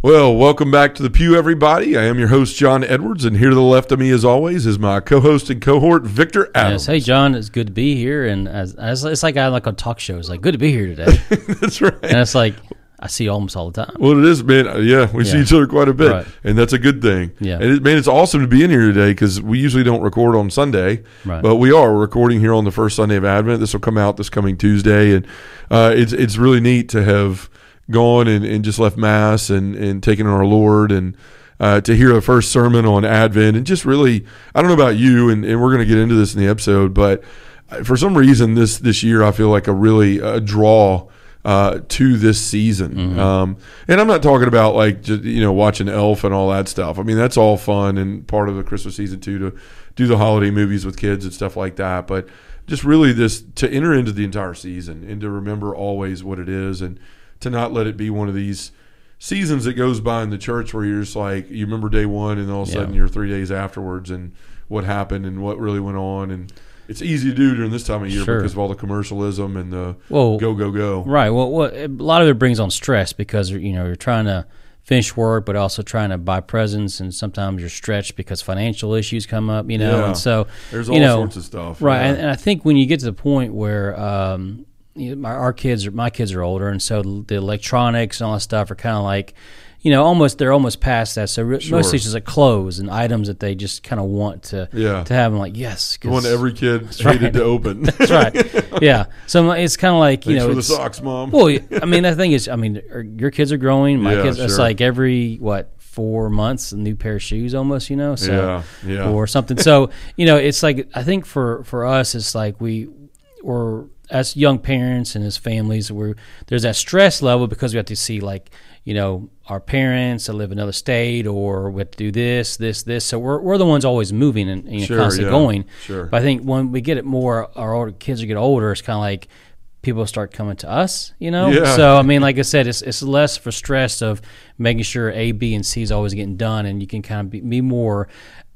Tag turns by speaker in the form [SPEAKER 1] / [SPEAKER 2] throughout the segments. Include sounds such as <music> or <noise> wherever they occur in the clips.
[SPEAKER 1] Well, welcome back to the Pew, everybody. I am your host, John Edwards, and here to the left of me, as always, is my co-host and cohort, Victor Adams.
[SPEAKER 2] Yes. Hey, John, it's good to be here. And as, as it's like I like on talk shows, like good to be here today. <laughs>
[SPEAKER 1] That's right.
[SPEAKER 2] and it's like I see you almost all the time.
[SPEAKER 1] Well, it is, man. Uh, Yeah, we see each other quite a bit,
[SPEAKER 2] Right.
[SPEAKER 1] and that's a good thing.
[SPEAKER 2] Yeah.
[SPEAKER 1] and it, man, it's awesome to be in here today because we usually don't record on Sunday,
[SPEAKER 2] Right.
[SPEAKER 1] but we are recording here on the first Sunday of Advent. This will come out this coming Tuesday, and uh, it's it's really neat to have gone and, and just left Mass and and taken our Lord and. Uh, to hear the first sermon on Advent and just really, I don't know about you, and, and we're going to get into this in the episode, but uh, for some reason this this year I feel like a really a draw uh, to this season. Um, and I'm not talking about like just, you know watching Elf and all that stuff. I mean that's all fun and part of the Christmas season too to do the holiday movies with kids and stuff like that. But just really this to enter into the entire season and to remember always what it is and to not let it be one of these seasons that goes by in the church where you're just like you remember day one and all of a
[SPEAKER 2] Yeah.
[SPEAKER 1] sudden you're three days afterwards and what happened and what really went on and it's easy to do during this time of year
[SPEAKER 2] Sure.
[SPEAKER 1] because of all the commercialism and the
[SPEAKER 2] Well,
[SPEAKER 1] go go go.
[SPEAKER 2] right. Well, what a lot of it brings on stress because you know you're trying to finish work, but also trying to buy presents, and sometimes you're stretched because financial issues come up. You know,
[SPEAKER 1] Yeah.
[SPEAKER 2] and so
[SPEAKER 1] There's all
[SPEAKER 2] you know,
[SPEAKER 1] sorts of stuff.
[SPEAKER 2] Right,
[SPEAKER 1] Yeah.
[SPEAKER 2] and, and I think when you get to the point where um, you know, my, our kids, are, my kids are older, and so the electronics and all that stuff are kind of like, you know, almost they're almost past that. So re-
[SPEAKER 1] Sure.
[SPEAKER 2] mostly it's just like clothes and items that they just kind of want to
[SPEAKER 1] Yeah.
[SPEAKER 2] to have. I'm like, yes,
[SPEAKER 1] the one every kid hated
[SPEAKER 2] right.
[SPEAKER 1] to open. <laughs>
[SPEAKER 2] that's right. Yeah, so it's kind of like you
[SPEAKER 1] Thanks
[SPEAKER 2] know,
[SPEAKER 1] for the socks, mom.
[SPEAKER 2] well, I mean, the thing is, I mean, are- your kids are growing. My
[SPEAKER 1] Yeah,
[SPEAKER 2] kids, it's like every what four months, a new pair of shoes, almost. You know, so
[SPEAKER 1] Yeah, yeah.
[SPEAKER 2] or something. So you know, it's like I think for for us, it's like we or as young parents and as families, we're there's that stress level because we have to see like you know our parents that live in another state or we have to do this, this, this. So we're we're the ones always moving and you know,
[SPEAKER 1] Sure,
[SPEAKER 2] constantly
[SPEAKER 1] yeah,
[SPEAKER 2] going.
[SPEAKER 1] sure.
[SPEAKER 2] But I think when we get it more, our older kids get older, it's kind of like people start coming to us, you know.
[SPEAKER 1] Yeah.
[SPEAKER 2] So I mean, like I said, it's it's less for stress of making sure A, B, and C is always getting done, and you can kind of be, be more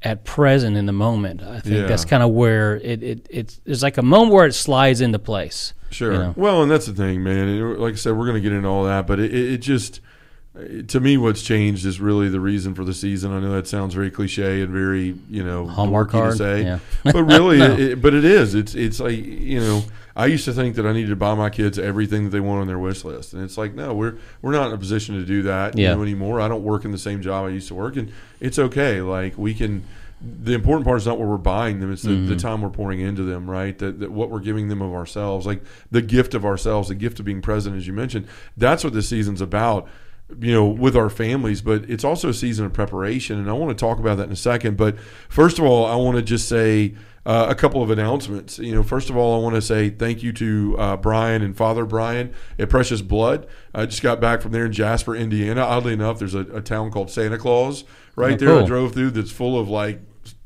[SPEAKER 2] at present in the moment. I think
[SPEAKER 1] Yeah.
[SPEAKER 2] that's kind of where it, it it's like a moment where it slides into place.
[SPEAKER 1] Sure.
[SPEAKER 2] you know.
[SPEAKER 1] Well, and that's the thing, man. Like I said, we're going to get into all that, but it, it, just, to me, what's changed is really the reason for the season. I know that sounds very cliche and very, you know,
[SPEAKER 2] Hallmark
[SPEAKER 1] to say,
[SPEAKER 2] yeah.
[SPEAKER 1] but really, <laughs>
[SPEAKER 2] No.
[SPEAKER 1] it- but it is. It's it's like you know, I used to think that I needed to buy my kids everything that they want on their wish list, and it's like no, we're we're not in a position to do that you know, anymore. I don't work in the same job I used to work, and it's okay. Like we can. The important part is not what we're buying them; it's the,
[SPEAKER 2] Mm-hmm.
[SPEAKER 1] the time we're pouring into them, right? That, that what we're giving them of ourselves, like the gift of ourselves, the gift of being present, as you mentioned. That's what this season's about, you know, with our families. But it's also a season of preparation, and I want to talk about that in a second. But first of all, I want to just say uh, a couple of announcements. You know, first of all, I want to say thank you to uh, Brian and Father Brian at Precious Blood. I just got back from there in Jasper, Indiana. Oddly enough, there's a, a town called Santa Claus right
[SPEAKER 2] Oh,
[SPEAKER 1] there. I drove through that's full of like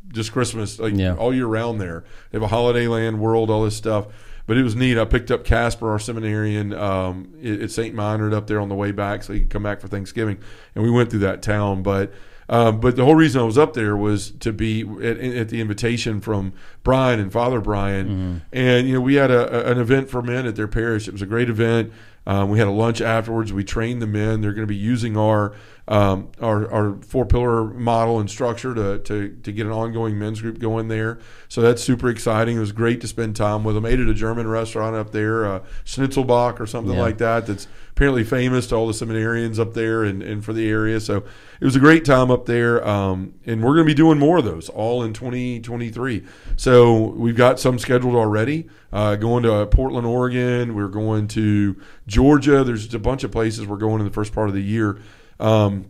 [SPEAKER 1] just Christmas, like
[SPEAKER 2] Yeah.
[SPEAKER 1] all year round there. They have a Holiday Land World, all this stuff. But it was neat. I picked up Casper, our seminarian, um, at at St. Meinrad up there on the way back, so he could come back for Thanksgiving. And we went through that town. But um, but the whole reason I was up there was to be at, at the invitation from Brian and Father Brian. And you know, we had a- an event for men at their parish. It was a great event. Um, we had a lunch afterwards. We trained the men. They're going to be using our um, our, our four pillar model and structure to, to, to get an ongoing men's group going there. So that's super exciting. It was great to spend time with them. Ate at a German restaurant up there, uh, Schnitzelbach or something
[SPEAKER 2] Yeah.
[SPEAKER 1] like that. That's apparently famous to all the seminarians up there and, and for the area. So it was a great time up there. Um, and we're going to be doing more of those all in 2023. So we've got some scheduled already. Uh, going to Portland, Oregon. We're going to Georgia. There's a bunch of places we're going in the first part of the year. Um,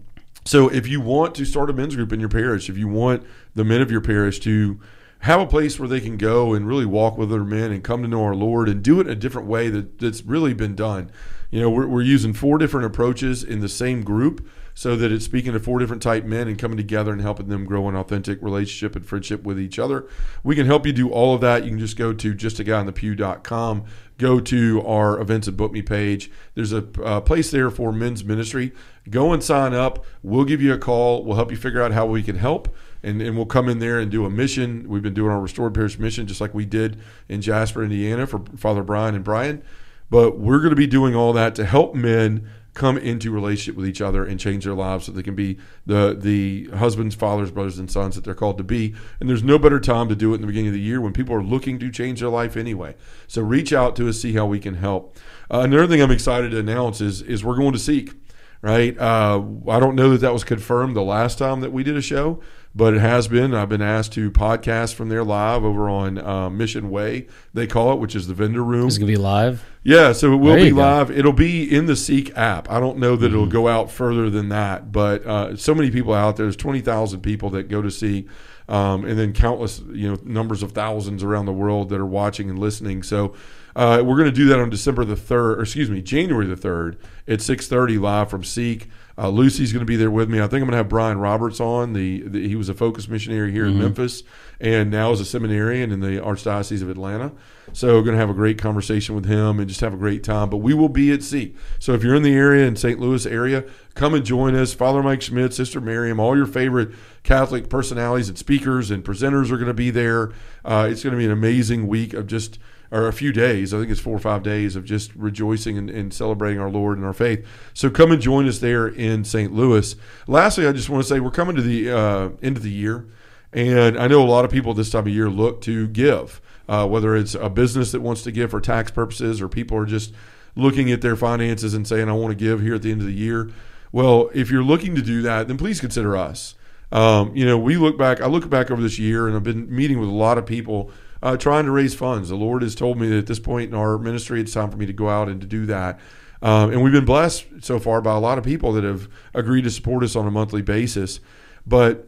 [SPEAKER 1] so if you want to start a men's group in your parish, if you want the men of your parish to have a place where they can go and really walk with other men and come to know our Lord and do it in a different way that, that's really been done. You know, we're, we're using four different approaches in the same group so that it's speaking to four different type men and coming together and helping them grow an authentic relationship and friendship with each other. We can help you do all of that. You can just go to justaguyonthepew.com, go to our events and book me page. There's a uh, place there for men's ministry. Go and sign up. We'll give you a call. We'll help you figure out how we can help. And, and we'll come in there and do a mission. We've been doing our Restored Parish mission just like we did in Jasper, Indiana for Father Brian and Brian. But we're going to be doing all that to help men come into relationship with each other and change their lives so they can be the the husbands, fathers, brothers, and sons that they're called to be. And there's no better time to do it in the beginning of the year when people are looking to change their life anyway. So reach out to us, see how we can help. Uh, another thing I'm excited to announce is is we're going to seek. Right, uh, I don't know that that was confirmed the last time that we did a show, but it has been. I've been asked to podcast from there live over on uh, Mission Way, they call it, which is the vendor room.
[SPEAKER 2] It's gonna be live.
[SPEAKER 1] Yeah, so it will
[SPEAKER 2] There
[SPEAKER 1] be
[SPEAKER 2] go.
[SPEAKER 1] live. It'll be in the Seek app. I don't know that
[SPEAKER 2] Mm-hmm.
[SPEAKER 1] it'll go out further than that, but uh, so many people out there. There's twenty thousand people that go to Seek, um, and then countless, you know, numbers of thousands around the world that are watching and listening. So. Uh, we're going to do that on December the third, or excuse me, January the third at six thirty live from Seek. Uh, Lucy's going to be there with me. I think I'm going to have Brian Roberts on. The, the he was a focus missionary here in Memphis, and now is a seminarian in the Archdiocese of Atlanta. So we're going to have a great conversation with him and just have a great time. But we will be at sea. So if you're in the area in St. Louis area, come and join us. Father Mike Schmitz, Sister Miriam, all your favorite Catholic personalities and speakers and presenters are going to be there. Uh, it's going to be an amazing week of just or a few days. I think it's four or five days of just rejoicing and, and celebrating our Lord and our faith. So come and join us there in St. Louis. Lastly, I just want to say we're coming to the uh, end of the year, and I know a lot of people this time of year look to give, uh, whether it's a business that wants to give for tax purposes, or people are just looking at their finances and saying, "I want to give here at the end of the year." Well, if you're looking to do that, then please consider us. Um, you know, we look back. I look back over this year, and I've been meeting with a lot of people uh, trying to raise funds. The Lord has told me that at this point in our ministry, it's time for me to go out and to do that. Um, and we've been blessed so far by a lot of people that have agreed to support us on a monthly basis. But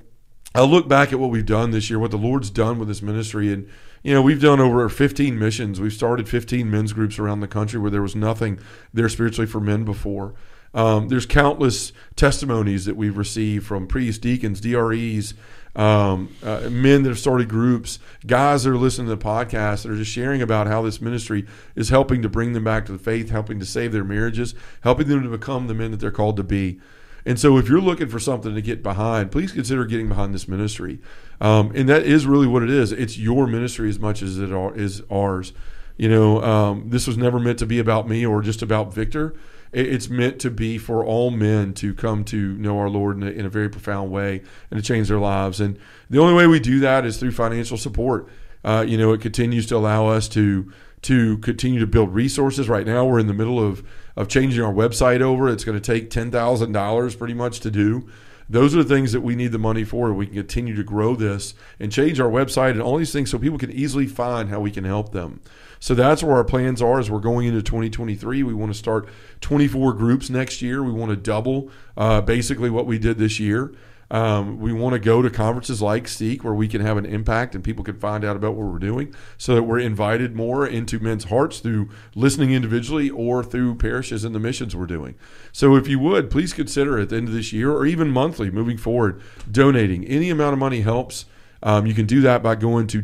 [SPEAKER 1] I look back at what we've done this year, what the Lord's done with this ministry, and you know we've done over 15 missions. We've started 15 men's groups around the country where there was nothing there spiritually for men before. Um, there's countless testimonies that we've received from priests, deacons, DREs, um, uh, men that have started groups, guys that are listening to the podcast that are just sharing about how this ministry is helping to bring them back to the faith, helping to save their marriages, helping them to become the men that they're called to be. And so, if you're looking for something to get behind, please consider getting behind this ministry. Um, and that is really what it is. It's your ministry as much as it is ours. You know, um, this was never meant to be about me or just about Victor. It- It's meant to be for all men to come to know our Lord in a, in a very profound way and to change their lives. And the only way we do that is through financial support. Uh, you know, it continues to allow us to to continue to build resources. Right now, we're in the middle of of changing our website over. It's going to take ten thousand dollars pretty much to do. Those are the things that we need the money for. We can continue to grow this and change our website and all these things so people can easily find how we can help them. So that's where our plans are as we're going into 2023. We want to start 24 groups next year. We want to double uh, basically what we did this year. Um, we want to go to conferences like Seek where we can have an impact and people can find out about what we're doing so that we're invited more into men's hearts through listening individually or through parishes and the missions we're doing. So if you would, please consider at the end of this year or even monthly moving forward, donating. Any amount of money helps. Um, you can do that by going to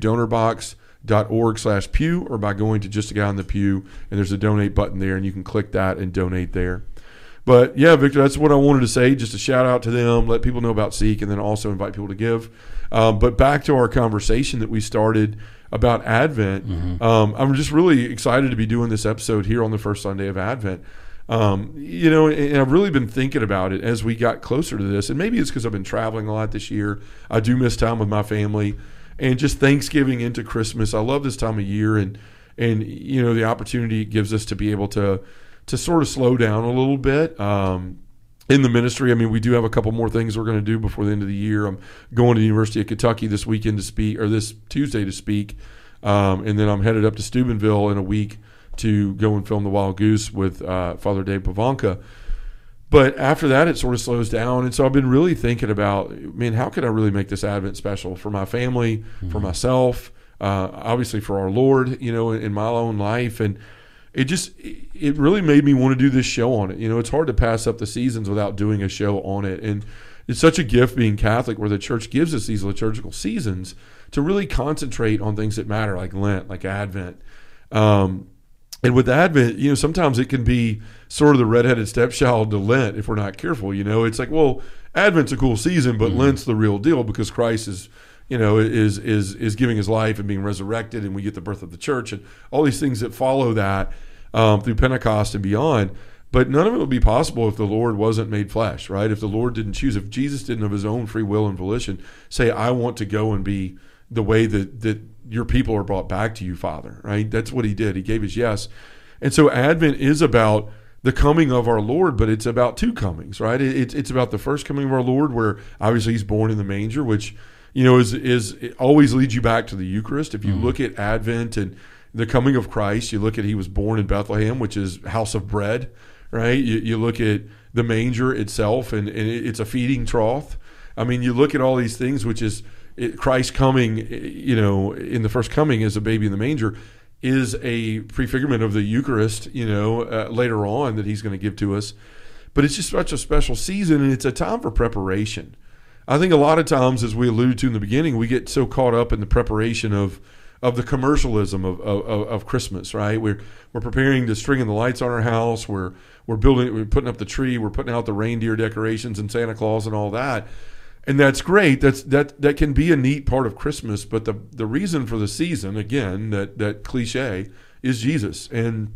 [SPEAKER 1] donorbox.org slash pew or by going to just a guy on the pew and there's a donate button there and you can click that and donate there. But yeah, Victor, that's what I wanted to say. Just a shout out to them, let people know about Seek, and then also invite people to give. Um, but back to our conversation that we started about Advent. Um, I'm just really excited to be doing this episode here on the first Sunday of Advent. Um, you know, and I've really been thinking about it as we got closer to this. And maybe it's because I've been traveling a lot this year. I do miss time with my family, and just Thanksgiving into Christmas. I love this time of year, and and you know the opportunity it gives us to be able to to sort of slow down a little bit. Um, in the ministry, I mean, we do have a couple more things we're going to do before the end of the year. I'm going to the University of Kentucky this weekend to speak, or this Tuesday to speak, um, and then I'm headed up to Steubenville in a week to go and film the Wild Goose with uh, Father Dave Pivonka. But after that, it sort of slows down, and so I've been really thinking about, man, how could I really make this Advent special for my family, for myself, uh, obviously for our Lord, you know, in, in my own life, and it just it really made me want to do this show on it. You know, it's hard to pass up the seasons without doing a show on it, and it's such a gift being Catholic, where the Church gives us these liturgical seasons to really concentrate on things that matter, like Lent, like Advent. Um, and with Advent, you know, sometimes it can be sort of the redheaded stepchild to Lent if we're not careful. You know, it's like, well, Advent's a cool season, but Lent's the real deal because Christ is, you know, is is is giving his life and being resurrected, and we get the birth of the church and all these things that follow that um, through Pentecost and beyond. But none of it would be possible if the Lord wasn't made flesh, right? If the Lord didn't choose, if Jesus didn't of his own free will and volition say, I want to go and be the way that, that your people are brought back to you, Father, right? That's what he did. He gave his yes. And so Advent is about the coming of our Lord, but it's about two comings, right? It's, it's about the first coming of our Lord, where obviously he's born in the manger, which, you know, is, is always leads you back to the Eucharist. If you mm-hmm. look at Advent and the coming of Christ, you look at he was born in Bethlehem, which is house of bread right? You, you look at the manger itself, and, and it's a feeding trough. I mean, you look at all these things, which is it, Christ coming, you know, in the first coming as a baby in the manger, is a prefigurement of the Eucharist, you know, uh, later on that He's going to give to us. But it's just such a special season, and it's a time for preparation. I think a lot of times, as we alluded to in the beginning, we get so caught up in the preparation of of the commercialism of, of, of Christmas, right? We're we're preparing to string in the lights on our house. We're we're building, we're putting up the tree, we're putting out the reindeer decorations and Santa Claus and all that, and that's great. That's that that can be a neat part of Christmas. But the the reason for the season, again, that that cliche is Jesus, and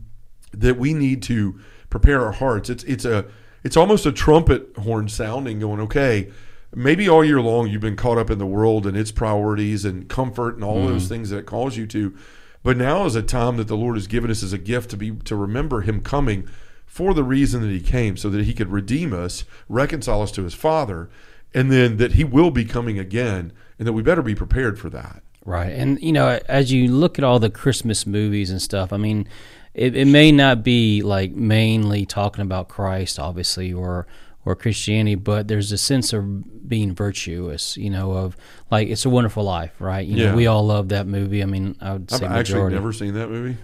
[SPEAKER 1] that we need to prepare our hearts. It's it's a it's almost a trumpet horn sounding, going okay. Maybe all year long you've been caught up in the world and its priorities and comfort and all mm. those things that it calls you to. But now is a time that the Lord has given us as a gift to be to remember Him coming for the reason that he came, so that he could redeem us, reconcile us to his Father, and then that he will be coming again, and that we better be prepared for that.
[SPEAKER 2] Right. And, you know, as you look at all the Christmas movies and stuff, I mean, it, it may not be like mainly talking about Christ, obviously, or or Christianity, but there's a sense of being virtuous, you know, of like it's a wonderful life, right? You yeah. know, we all love that movie. I mean, I would say
[SPEAKER 1] I've
[SPEAKER 2] majority.
[SPEAKER 1] actually never seen that movie.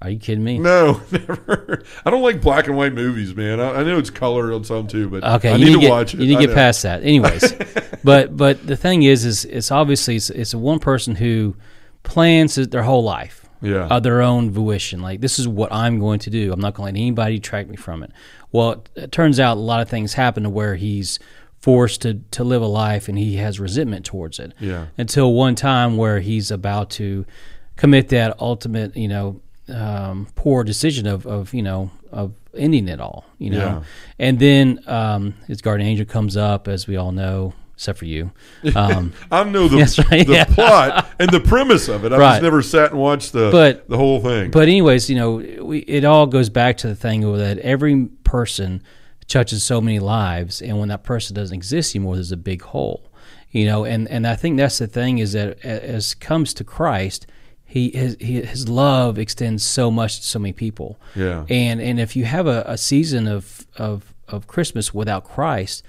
[SPEAKER 2] Are you kidding me?
[SPEAKER 1] No, <laughs> never. I don't like black and white movies, man. I, I know it's color on some too, but
[SPEAKER 2] okay,
[SPEAKER 1] I
[SPEAKER 2] need,
[SPEAKER 1] need to
[SPEAKER 2] get,
[SPEAKER 1] watch it.
[SPEAKER 2] You need to get past that, anyways. <laughs> but but the thing is, is it's obviously it's, it's a one person who plans their whole life,
[SPEAKER 1] yeah,
[SPEAKER 2] of their own volition. Like this is what I'm going to do. I'm not going to let anybody track me from it. Well, it, it turns out a lot of things happen to where he's forced to to live a life and he has resentment towards it.
[SPEAKER 1] Yeah.
[SPEAKER 2] Until one time where he's about to commit that ultimate, you know, um, poor decision of, of you know of ending it all you know yeah. and then um, his guardian angel comes up as we all know except for you
[SPEAKER 1] um, <laughs> i know the, right, the yeah. plot and the premise of it i right. just never sat and watched the but, the whole thing
[SPEAKER 2] but anyways you know we, it all goes back to the thing that every person touches so many lives and when that person doesn't exist anymore there's a big hole you know and and i think that's the thing is that as comes to christ he his, his love extends so much to so many people.
[SPEAKER 1] Yeah.
[SPEAKER 2] And and if you have a, a season of, of of Christmas without Christ,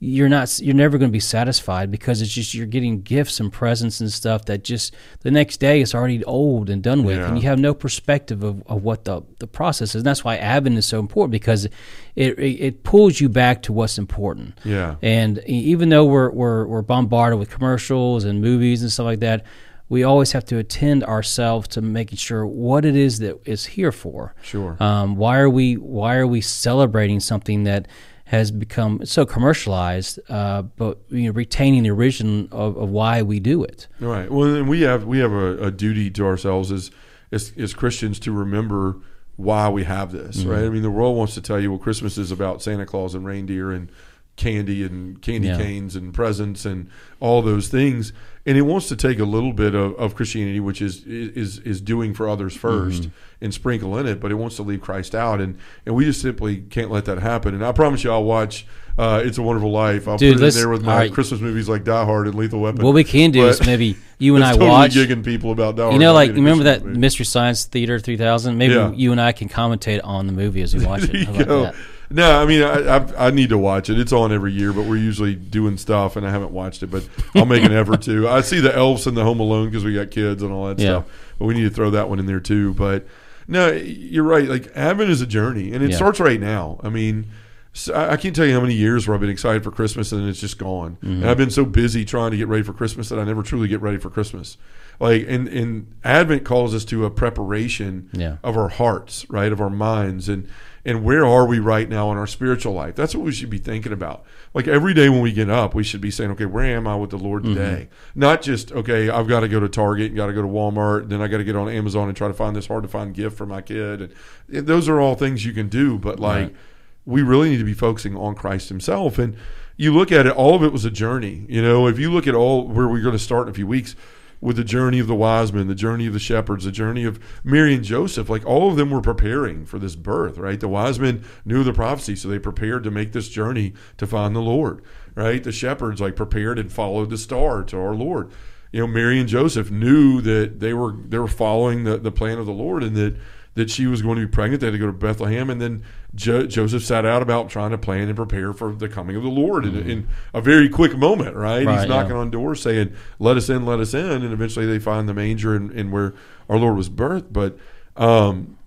[SPEAKER 2] you're not you're never going to be satisfied because it's just you're getting gifts and presents and stuff that just the next day it's already old and done with yeah. and you have no perspective of, of what the, the process is and that's why Advent is so important because it, it, it pulls you back to what's important
[SPEAKER 1] yeah
[SPEAKER 2] and even though we're, we're we're bombarded with commercials and movies and stuff like that we always have to attend ourselves to making sure what it is that is here for.
[SPEAKER 1] Sure.
[SPEAKER 2] Um, why are we Why are we celebrating something that has become so commercialized, uh, but you know, retaining the origin of, of, why we do it?
[SPEAKER 1] Right. Well, and we have we have a, a duty to ourselves as, as, as Christians to remember why we have this. Mm-hmm. Right. I mean, the world wants to tell you, well, Christmas is about Santa Claus and reindeer and candy and candy yeah. canes and presents and all those things and it wants to take a little bit of, of Christianity, which is is is doing for others 1st mm-hmm. and sprinkle in it, but it wants to leave Christ out, and and we just simply can't let that happen. And I promise you, I'll watch. Uh, it's a Wonderful Life. I'll Dude, put it in there with my right. Christmas movies like Die Hard and Lethal Weapon.
[SPEAKER 2] What we can do is maybe you and I totally watch
[SPEAKER 1] gigging people about Die Hard.
[SPEAKER 2] You know, like remember that movie. Mystery Science Theater 3000? Maybe yeah. you and I can commentate on the movie as we <laughs> watch it.
[SPEAKER 1] No, I mean I, I, I need to watch it. It's on every year, but we're usually doing stuff, and I haven't watched it. But I'll make an effort to. I see the Elves and the Home Alone because we got kids and all that yeah. stuff. But we need to throw that one in there too. But no, you're right. Like Advent is a journey, and it yeah. starts right now. I mean. I can't tell you how many years where I've been excited for Christmas and it's just gone. Mm-hmm. And I've been so busy trying to get ready for Christmas that I never truly get ready for Christmas. Like and, and Advent calls us to a preparation
[SPEAKER 2] yeah.
[SPEAKER 1] of our hearts, right, of our minds, and and where are we right now in our spiritual life? That's what we should be thinking about. Like every day when we get up, we should be saying, okay, where am I with the Lord today? Mm-hmm. Not just, okay, I've got to go to Target and got to go to Walmart, and then I got to get on Amazon and try to find this hard to find gift for my kid. And those are all things you can do, but like, right. we really need to be focusing on Christ Himself. And you look at it, all of it was a journey. You know, if you look at all where we're going to start in a few weeks with the journey of the wise men, the journey of the shepherds, the journey of Mary and Joseph, like all of them were preparing for this birth, right? The wise men knew the prophecy, so they prepared to make this journey to find the Lord, right? The shepherds like prepared and followed the star to our Lord. You know, Mary and Joseph knew that they were they were following the, the plan of the Lord and that that she was going to be pregnant. They had to go to Bethlehem, and then jo- Joseph sat out about trying to plan and prepare for the coming of the Lord mm-hmm. in, in, a very quick moment. Right? right He's knocking yeah. on doors saying, "Let us in, let us in," and eventually they find the manger and, and where our Lord was birthed. But um,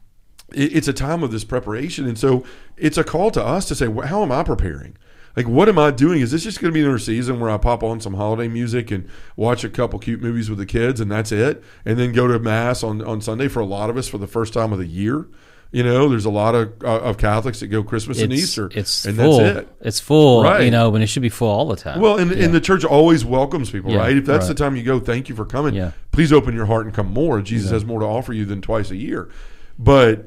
[SPEAKER 1] it, it's a time of this preparation, and so it's a call to us to say, well, "How am I preparing?" like what am I doing? Is this just going to be another season where I pop on some holiday music and watch a couple cute movies with the kids and that's it, and then go to mass on on Sunday for a lot of us for the first time of the year? You know, there's a lot of uh, of Catholics that go Christmas
[SPEAKER 2] it's,
[SPEAKER 1] and Easter.
[SPEAKER 2] It's and full. That's it. It's full, right? You know, but it should be full all the time.
[SPEAKER 1] Well, and, yeah. and the church always welcomes people, yeah, right? If that's right. the time you go, thank you for coming. Yeah. Please open your heart and come more. Jesus has more to offer you than twice a year. But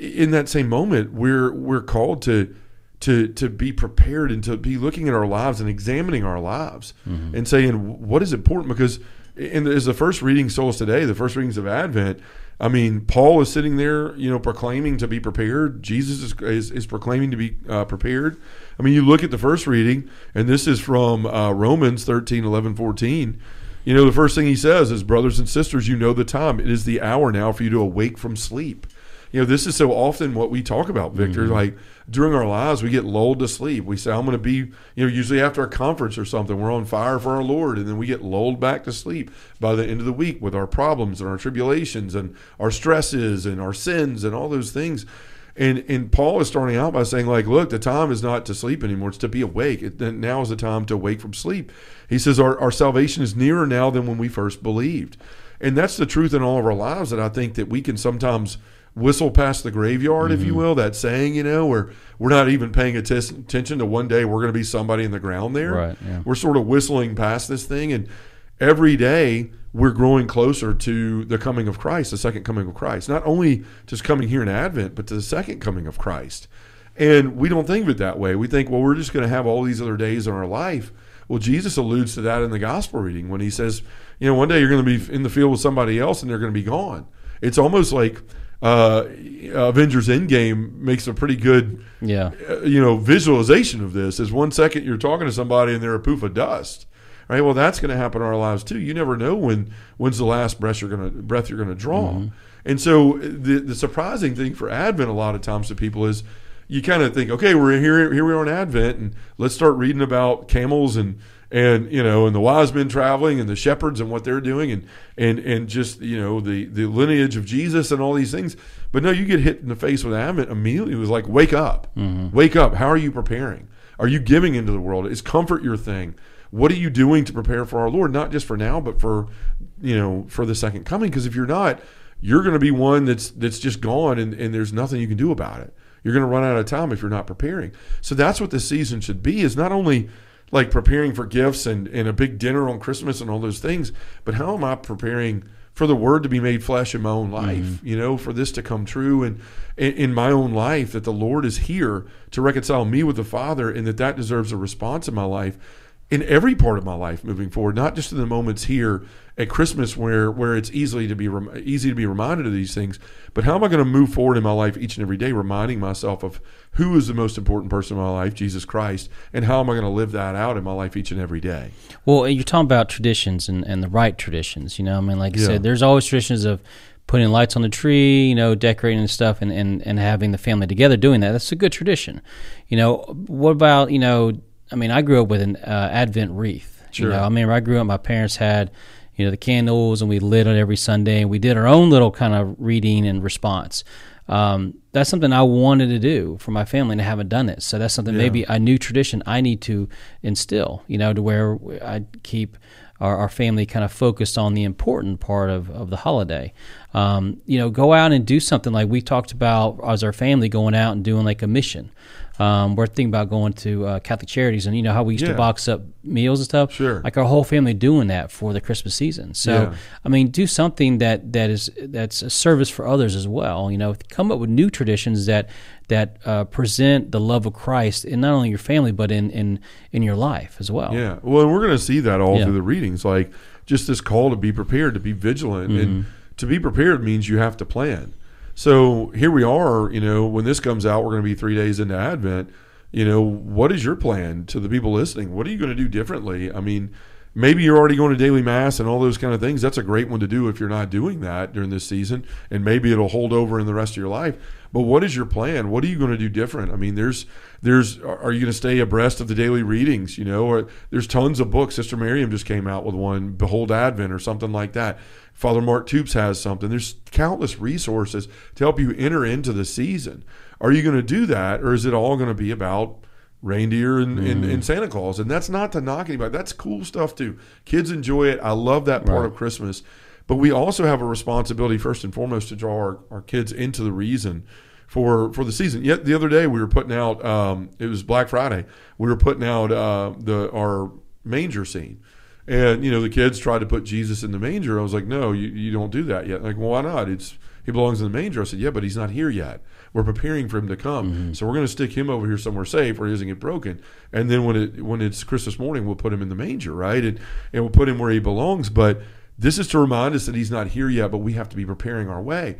[SPEAKER 1] in that same moment, we're we're called to to to be prepared and to be looking at our lives and examining our lives mm-hmm. and saying what is important because the, as the first reading souls today the first readings of advent i mean paul is sitting there you know proclaiming to be prepared. Jesus is, is, is proclaiming to be uh, prepared. I mean you look at the first reading and this is from uh, romans 13 11 14 you know the first thing he says is brothers and sisters you know the time. It is the hour now for you to awake from sleep you know this is so often what we talk about victor mm-hmm. like during our lives we get lulled to sleep. We say, I'm going to be, you know, usually after a conference or something, we're on fire for our Lord, and then we get lulled back to sleep by the end of the week with our problems and our tribulations and our stresses and our sins and all those things. And and Paul is starting out by saying, like, look, the time is not to sleep anymore; it's to be awake. It, now is the time to wake from sleep. He says our, our salvation is nearer now than when we first believed, and that's the truth in all of our lives. That I think that we can sometimes whistle past the graveyard, mm-hmm. if you mm-hmm. will, that saying, you know, where we're not even paying attention to one day we're going to be somebody in the ground there.
[SPEAKER 2] Right, yeah.
[SPEAKER 1] We're sort of whistling past this thing. And every day we're growing closer to the coming of Christ, the second coming of Christ. Not only just coming here in Advent, but to the second coming of Christ. And we don't think of it that way. We think, well, we're just going to have all these other days in our life. Well, Jesus alludes to that in the gospel reading when he says, you know, one day you're going to be in the field with somebody else and they're going to be gone. It's almost like uh, Avengers Endgame makes a pretty good,
[SPEAKER 2] yeah,
[SPEAKER 1] uh, you know, visualization of this. Is one second you're talking to somebody and they're a poof of dust, right? Well, that's going to happen in our lives too. You never know when when's the last breath you're going to breath you're going to draw, mm-hmm. and so the the surprising thing for Advent a lot of times to people is you kind of think, okay, we're here here we are in Advent, and let's start reading about camels and and you know, and the wise men traveling, and the shepherds and what they're doing, and and and just you know the the lineage of Jesus and all these things. But no, you get hit in the face with Advent immediately. It was like, wake up, mm-hmm. wake up. How are you preparing? Are you giving into the world? Is comfort your thing? What are you doing to prepare for our Lord, not just for now, but for you know for the second coming? Because if you're not, you're going to be one that's that's just gone, and, and there's nothing you can do about it. You're going to run out of time if you're not preparing. So that's what this season should be: is not only like preparing for gifts and, and a big dinner on Christmas and all those things. But how am I preparing for the word to be made flesh in my own life, mm-hmm. you know, for this to come true and in, in my own life that the Lord is here to reconcile me with the Father and that that deserves a response in my life in every part of my life moving forward, not just in the moments here at Christmas where where it's easily to be easy to be reminded of these things, but how am I going to move forward in my life each and every day, reminding myself of who is the most important person in my life, Jesus Christ, and how am I going to live that out in my life each and every day?
[SPEAKER 2] Well, you're talking about traditions and, and the right traditions. You know, I mean, like you yeah. said, there's always traditions of putting lights on the tree, you know, decorating and stuff, and, and, and having the family together doing that. That's a good tradition. You know, what about, you know, I mean, I grew up with an uh, Advent wreath. Sure. You know, I mean, I grew up, my parents had, you know, the candles and we lit it every Sunday and we did our own little kind of reading and response. Um, that's something I wanted to do for my family and I haven't done it. So that's something yeah. maybe a new tradition I need to instill, you know, to where I keep our, our family kind of focused on the important part of, of the holiday. Um, you know, go out and do something like we talked about as our family going out and doing like a mission. Um, we're thinking about going to uh, Catholic Charities, and you know how we used
[SPEAKER 1] Yeah.
[SPEAKER 2] to box up meals and stuff.
[SPEAKER 1] Sure.
[SPEAKER 2] Like our whole family doing that for the Christmas season. So
[SPEAKER 1] Yeah.
[SPEAKER 2] I mean, do something that that is that's a service for others as well. You know, come up with new traditions that that uh, present the love of Christ in not only your family but in in in your life as well.
[SPEAKER 1] Yeah. Well, we're going to see that all
[SPEAKER 2] Yeah.
[SPEAKER 1] through the readings. Like just this call to be prepared, to be vigilant,
[SPEAKER 2] Mm-hmm.
[SPEAKER 1] and to be prepared means you have to plan. So here we are. You know, when this comes out, we're going to be three days into Advent. You know, what is your plan to the people listening? What are you going to do differently? I mean, maybe you're already going to daily mass and all those kind of things. That's a great one to do if you're not doing that during this season, and maybe it'll hold over in the rest of your life. But what is your plan? What are you going to do different? I mean, there's there's are you going to stay abreast of the daily readings? You know, or there's tons of books. Sister Miriam just came out with one, Behold Advent, or something like that. Father Mark Toups has something. There's countless resources to help you enter into the season. Are you going to do that, or is it all going to be about reindeer and, and, mm. and Santa Claus? And that's not to knock anybody. That's cool stuff too. Kids enjoy it. I love that part
[SPEAKER 2] Right.
[SPEAKER 1] of Christmas. But we also have a responsibility, first and foremost, to draw our, our kids into the reason for for the season. Yet the other day we were putting out. Um, it was Black Friday. We were putting out uh, the our manger scene, and you know the kids tried to put Jesus in the manger. I was like, no, you, you don't do that yet. Like, well, why not? It's he belongs in the manger. I said, yeah, but he's not here yet. We're preparing for him to come, so we're going to stick him over here somewhere safe where he doesn't get broken. And then when it when it's Christmas morning, we'll put him in the manger, right? And and we'll put him where he belongs. But this is to remind us that he's not here yet, but we have to be preparing our way.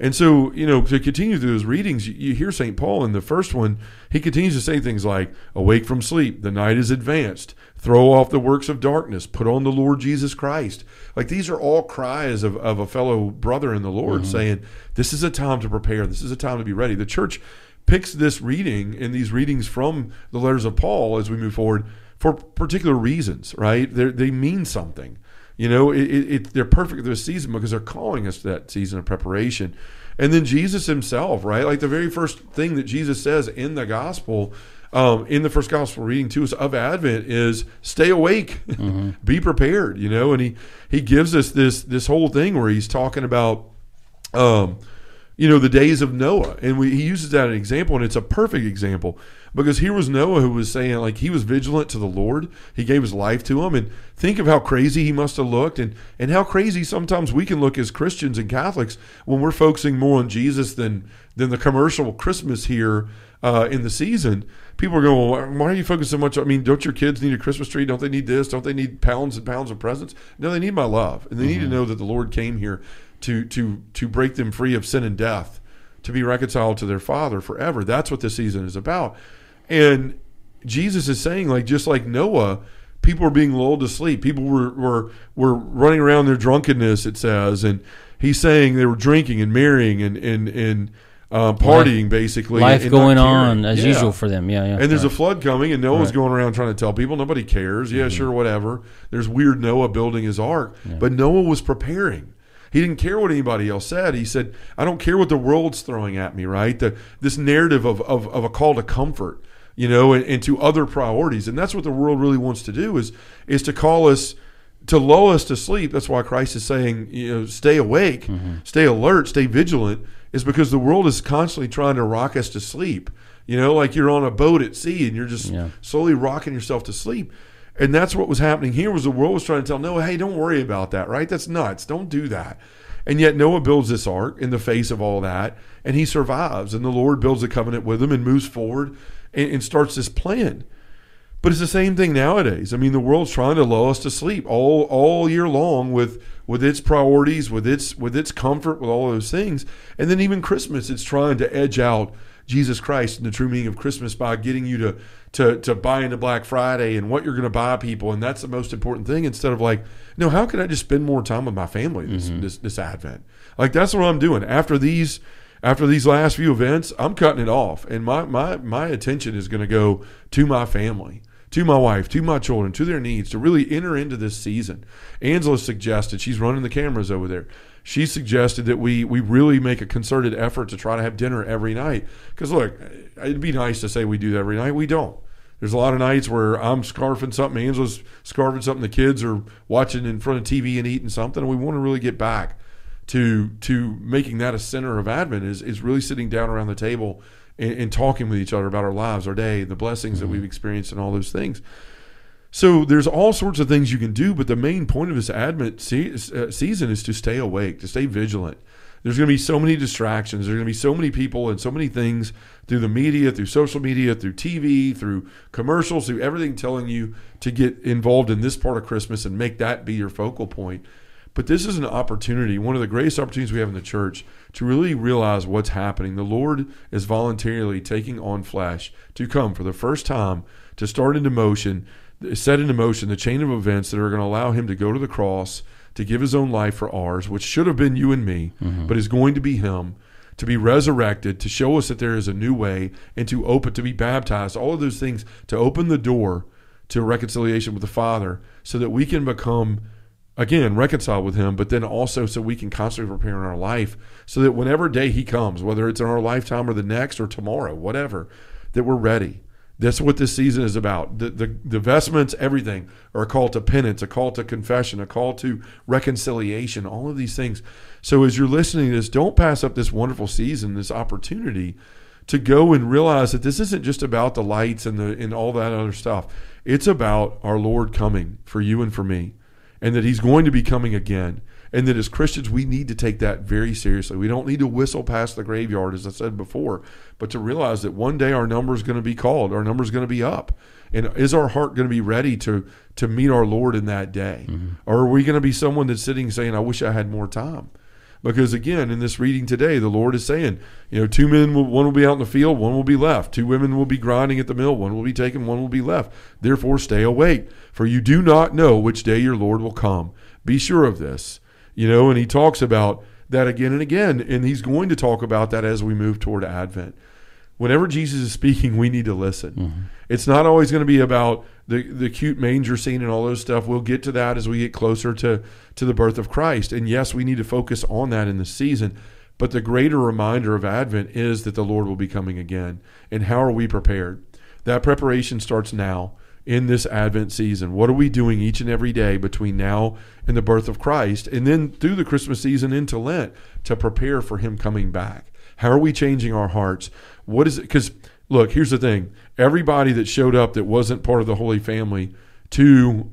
[SPEAKER 1] And so, you know, to continue through those readings, you, hear St. Paul in the first one, he continues to say things like, Awake from sleep, the night is advanced, throw off the works of darkness, put on the Lord Jesus Christ. Like these are all cries of, of a fellow brother in the Lord mm-hmm. saying, This is a time to prepare, this is a time to be ready. The church picks this reading and these readings from the letters of Paul as we move forward for particular reasons, right? They're, they mean something. You know, it, it, they're perfect for this season because they're calling us to that season of preparation. And then Jesus himself, right? Like the very first thing that Jesus says in the gospel, um, in the first gospel reading to us of Advent is stay awake, <laughs> be prepared, you know, and he, he gives us this, this whole thing where he's talking about, um, you know, the days of Noah. And we, he uses that as an example, and it's a perfect example because here was Noah who was saying, like, he was vigilant to the Lord. He gave his life to him. And think of how crazy he must have looked and, and how crazy sometimes we can look as Christians and Catholics when we're focusing more on Jesus than, than the commercial Christmas here uh, in the season. People are going, well, why are you focusing so much? I mean, don't your kids need a Christmas tree? Don't they need this? Don't they need pounds and pounds of presents? No, they need my love. And they need to know that the Lord came here to to to break them free of sin and death, to be reconciled to their Father forever. That's what this season is about. And Jesus is saying, like just like Noah, people were being lulled to sleep. People were were were running around their drunkenness. It says, and he's saying they were drinking and marrying and and and uh, partying basically.
[SPEAKER 2] Life
[SPEAKER 1] and
[SPEAKER 2] going on as
[SPEAKER 1] Yeah.
[SPEAKER 2] usual for them. Yeah, yeah.
[SPEAKER 1] And there's
[SPEAKER 2] right.
[SPEAKER 1] a flood coming, and Noah's
[SPEAKER 2] Right. Mm-hmm.
[SPEAKER 1] going around trying to tell people. Nobody cares. Yeah, sure, whatever. There's weird Noah building his ark, but Noah was preparing. He didn't care what anybody else said. He said, "I don't care what the world's throwing at me." Right? The, this narrative of, of of a call to comfort, you know, and, and to other priorities, and that's what the world really wants to do is is to call us to lull us to sleep. That's why Christ is saying, you know, stay awake,
[SPEAKER 2] Mm-hmm.
[SPEAKER 1] stay alert, stay vigilant, is because the world is constantly trying to rock us to sleep. You know, like you're on a boat at sea and you're just
[SPEAKER 2] Yeah.
[SPEAKER 1] slowly rocking yourself to sleep. And that's what was happening here was the world was trying to tell Noah, hey, don't worry about that, right? That's nuts. Don't do that. And yet Noah builds this ark in the face of all that, and he survives. And the Lord builds a covenant with him and moves forward and, and starts this plan. But it's the same thing nowadays. I mean, the world's trying to lull us to sleep all all year long with with its priorities, with its with its comfort, with all those things. And then even Christmas, it's trying to edge out Jesus Christ and the true meaning of Christmas by getting you to to to buy into Black Friday and what you're going to buy people, and that's the most important thing. Instead of like, no, how can I just spend more time with my family this mm-hmm. this, this Advent? Like that's what I'm doing after these after these last few events. I'm cutting it off, and my my my attention is going to go to my family to my wife, to my children, to their needs, to really enter into this season. Angela suggested, she's running the cameras over there. She suggested that we we really make a concerted effort to try to have dinner every night. Because look, it'd be nice to say we do that every night. We don't. There's a lot of nights where I'm scarfing something, Angela's scarfing something, the kids are watching in front of TV and eating something, and we want to really get back to to making that a center of Advent is is really sitting down around the table and, and talking with each other about our lives, our day, the blessings that we've experienced, and all those things. So there's all sorts of things you can do, but the main point of this Advent se- uh, season is to stay awake, to stay vigilant. There's going to be so many distractions. There's going to be so many people and so many things through the media, through social media, through TV, through commercials, through everything telling you to get involved in this part of Christmas and make that be your focal point. But this is an opportunity, one of the greatest opportunities we have in the church to really realize what's happening. The Lord is voluntarily taking on flesh to come for the first time to start into motion set into motion the chain of events that are going to allow him to go to the cross, to give his own life for ours, which should have been you and me, mm-hmm. but is going to be him, to be resurrected, to show us that there is a new way, and to open, to be baptized, all of those things, to open the door to reconciliation with the Father, so that we can become again reconcile with him but then also so we can constantly prepare in our life so that whenever day he comes whether it's in our lifetime or the next or tomorrow whatever that we're ready that's what this season is about. The, the, the vestments, everything, are a call to penance, a call to confession, a call to reconciliation, all of these things. So as you're listening to this, don't pass up this wonderful season, this opportunity to go and realize that this isn't just about the lights and the and all that other stuff. It's about our Lord coming for you and for me, and that He's going to be coming again and that as Christians we need to take that very seriously. We don't need to whistle past the graveyard, as I said before, but to realize that one day our number is going to be called, our number is going to be up, and is our heart going to be ready to to meet our Lord in that day, mm-hmm. or are we going to be someone that's sitting saying, "I wish I had more time"? Because again, in this reading today, the Lord is saying, you know, two men, will, one will be out in the field, one will be left. Two women will be grinding at the mill, one will be taken, one will be left. Therefore, stay awake, for you do not know which day your Lord will come. Be sure of this you know, and he talks about that again and again, and he's going to talk about that as we move toward Advent. Whenever Jesus is speaking, we need to listen. Mm-hmm. It's not always going to be about the the cute manger scene and all those stuff. We'll get to that as we get closer to to the birth of Christ. And yes, we need to focus on that in the season. But the greater reminder of Advent is that the Lord will be coming again. And how are we prepared? That preparation starts now in this Advent season? What are we doing each and every day between now and the birth of Christ, and then through the Christmas season into Lent to prepare for Him coming back? How are we changing our hearts? What is it? Because look, here's the thing: everybody that showed up that wasn't part of the Holy Family to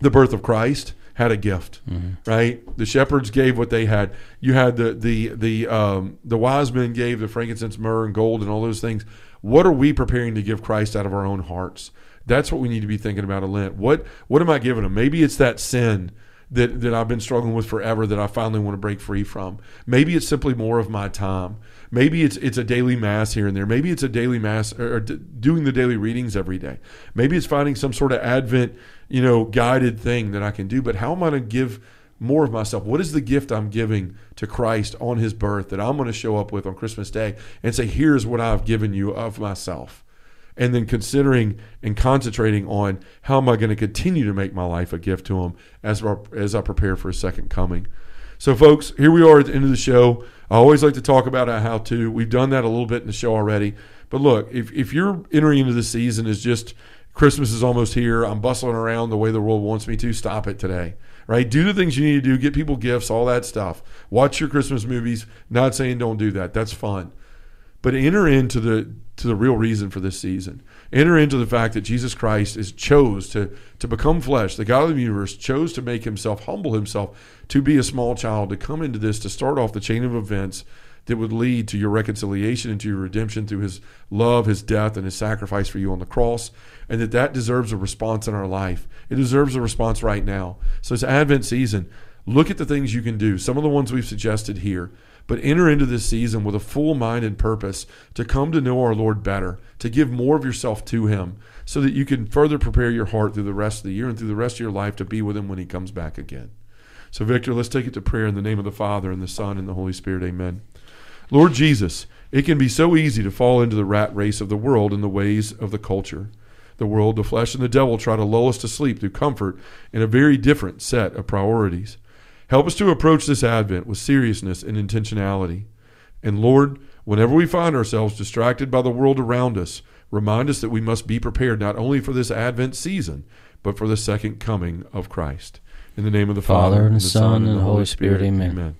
[SPEAKER 1] the birth of Christ had a gift, mm-hmm. right? The shepherds gave what they had. You had the the the um, the wise men gave the frankincense, myrrh, and gold, and all those things. What are we preparing to give Christ out of our own hearts? That's what we need to be thinking about a Lent. What what am I giving him? Maybe it's that sin that, that I've been struggling with forever that I finally want to break free from. Maybe it's simply more of my time. Maybe it's it's a daily mass here and there. Maybe it's a daily mass or, or d- doing the daily readings every day. Maybe it's finding some sort of Advent, you know, guided thing that I can do. But how am I going to give more of myself? What is the gift I'm giving to Christ on His birth that I'm going to show up with on Christmas Day and say, "Here's what I've given you of myself." and then considering and concentrating on how am I going to continue to make my life a gift to Him as as I prepare for His second coming. So, folks, here we are at the end of the show. I always like to talk about a how to. We've done that a little bit in the show already. But look, if if you're entering into the season as just Christmas is almost here, I'm bustling around the way the world wants me to, stop it today right? Do the things you need to do, get people gifts, all that stuff. Watch your Christmas movies. Not saying don't do that. That's fun. But enter into the to the real reason for this season. Enter into the fact that Jesus Christ is chose to, to become flesh. The God of the universe chose to make himself, humble himself, to be a small child, to come into this, to start off the chain of events that would lead to your reconciliation and to your redemption through his love, his death, and his sacrifice for you on the cross, and that that deserves a response in our life. It deserves a response right now. So it's Advent season. Look at the things you can do. Some of the ones we've suggested here but enter into this season with a full mind and purpose to come to know our Lord better, to give more of yourself to Him, so that you can further prepare your heart through the rest of the year and through the rest of your life to be with Him when He comes back again. So, Victor, let's take it to prayer in the name of the Father, and the Son, and the Holy Spirit. Amen. Lord Jesus, it can be so easy to fall into the rat race of the world and the ways of the culture. The world, the flesh, and the devil try to lull us to sleep through comfort in a very different set of priorities. Help us to approach this Advent with seriousness and intentionality. And Lord, whenever we find ourselves distracted by the world around us, remind us that we must be prepared not only for this Advent season, but for the second coming of Christ. In the name of the Father,
[SPEAKER 2] Father and the Son, and the Holy Spirit, Spirit amen. amen.